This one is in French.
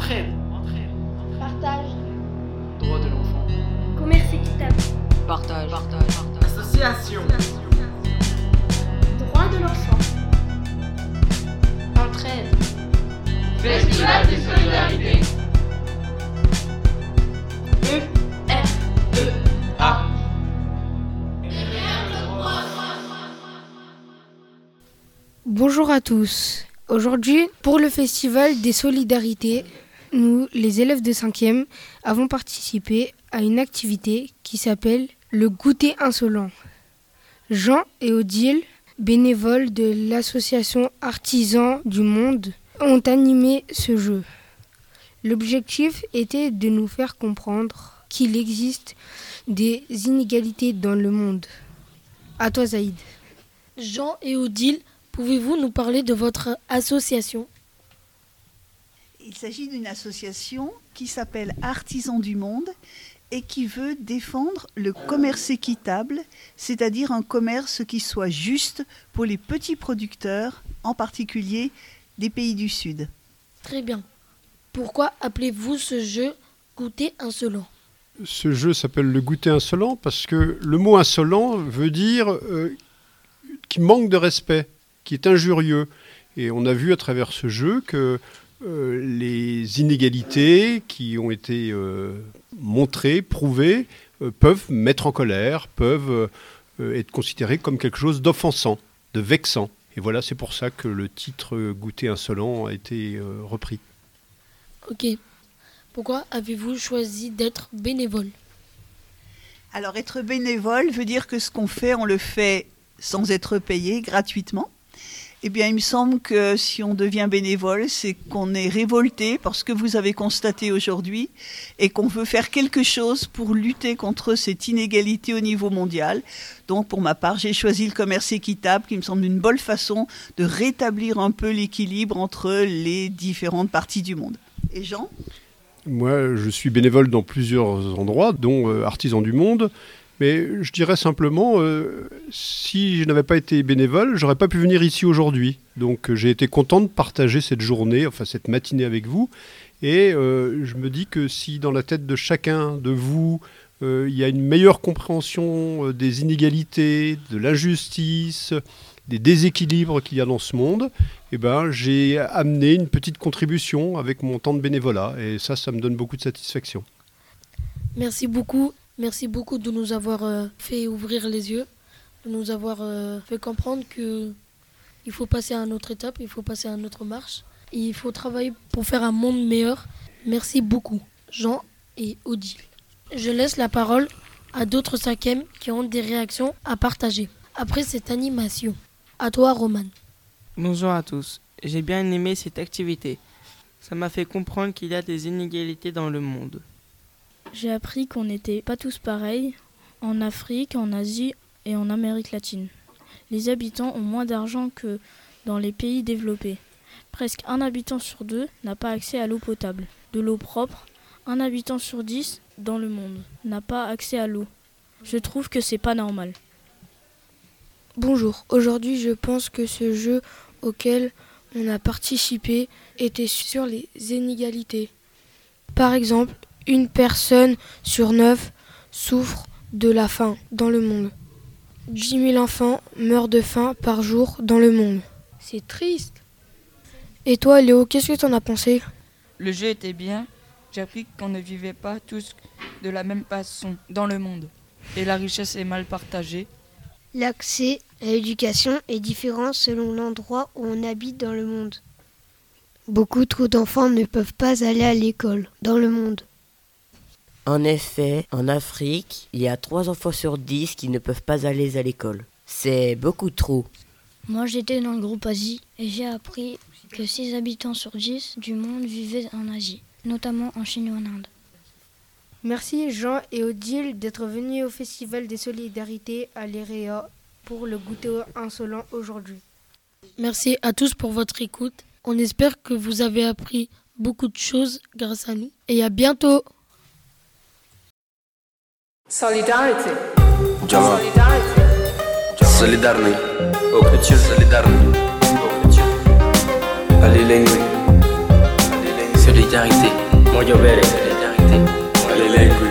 Entraide. Partage. Droit de l'enfant. Commerce équitable. Partage. Partage. Partage. Association. Droit de l'enfant. Entraide. Festival de solidarité. E F E A. Bonjour à tous. Aujourd'hui, pour le Festival des Solidarités, nous, les élèves de 5e, avons participé à une activité qui s'appelle le goûter insolent. Jean et Odile, bénévoles de l'association Artisans du Monde, ont animé ce jeu. L'objectif était de nous faire comprendre qu'il existe des inégalités dans le monde. À toi, Zaïd. Jean et Odile, pouvez-vous nous parler de votre association? Il s'agit d'une association qui s'appelle Artisans du Monde et qui veut défendre le commerce équitable, c'est-à-dire un commerce qui soit juste pour les petits producteurs, en particulier des pays du Sud. Très bien. Pourquoi appelez-vous ce jeu goûter insolent? Ce jeu s'appelle le goûter insolent parce que le mot insolent veut dire euh, qui manque de respect, qui est injurieux. Et on a vu à travers ce jeu que euh, les inégalités qui ont été euh, montrées, prouvées, euh, peuvent mettre en colère, peuvent euh, être considérées comme quelque chose d'offensant, de vexant. Et voilà, c'est pour ça que le titre Goûter insolent a été euh, repris. Ok. Pourquoi avez-vous choisi d'être bénévole? Alors être bénévole veut dire que ce qu'on fait, on le fait sans être payé, gratuitement. Eh bien, il me semble que si on devient bénévole, c'est qu'on est révolté par ce que vous avez constaté aujourd'hui et qu'on veut faire quelque chose pour lutter contre cette inégalité au niveau mondial. Donc, pour ma part, j'ai choisi le commerce équitable, qui me semble une bonne façon de rétablir un peu l'équilibre entre les différentes parties du monde. Et Jean? Moi, je suis bénévole dans plusieurs endroits, dont euh, Artisans du Monde. Mais je dirais simplement, euh, si je n'avais pas été bénévole, j'aurais pas pu venir ici aujourd'hui. Donc euh, j'ai été content de partager cette journée, enfin cette matinée avec vous. Et euh, je me dis que si dans la tête de chacun de vous, il y a une meilleure compréhension des inégalités, de l'injustice, des déséquilibres qu'il y a dans ce monde, eh ben, j'ai amené une petite contribution avec mon temps de bénévolat. Et ça, ça me donne beaucoup de satisfaction. Merci beaucoup. Merci beaucoup de nous avoir euh, fait ouvrir les yeux, de nous avoir euh, fait comprendre que il faut passer à une autre étape, il faut passer à une autre marche. Il faut travailler pour faire un monde meilleur. Merci beaucoup, Jean et Odile. Je laisse la parole à d'autres cinquièmes qui ont des réactions à partager après cette animation. À toi, Roman. Bonjour à tous. J'ai bien aimé cette activité. Ça m'a fait comprendre qu'il y a des inégalités dans le monde. J'ai appris qu'on n'était pas tous pareils en Afrique, en Asie et en Amérique latine. Les habitants ont moins d'argent que dans les pays développés. Presque un habitant sur deux n'a pas accès à l'eau potable. De l'eau propre, un habitant sur dix dans le monde n'a pas accès à l'eau. Je trouve que c'est pas normal. Bonjour, aujourd'hui je pense que ce jeu auquel on a participé était sur les inégalités. Par exemple, une personne sur neuf souffre de la faim dans le monde. 10 000 enfants meurent de faim par jour dans le monde. C'est triste. Et toi, Léo, qu'est-ce que tu en as pensé? Le jeu était bien. J'ai appris qu'on ne vivait pas tous de la même façon dans le monde. Et la richesse est mal partagée. L'accès à l'éducation est différent selon l'endroit où on habite dans le monde. Beaucoup trop d'enfants ne peuvent pas aller à l'école dans le monde. En effet, en Afrique, il y a 3 enfants sur 10 qui ne peuvent pas aller à l'école. C'est beaucoup trop. Moi j'étais dans le groupe Asie et j'ai appris que 6 habitants sur 10 du monde vivaient en Asie, notamment en Chine et en Inde. Merci Jean et Odile d'être venus au Festival des Solidarités à l'EREA pour le goûter insolent aujourd'hui. Merci à tous pour votre écoute. On espère que vous avez appris beaucoup de choses grâce à nous. Et à bientôt Solidarity. Джама. Solidarity. Солидарный. Окричу солидарный. Окричу. Алиленгui. Сюди. Solidarité. Mojo bere. Solidarité. Walele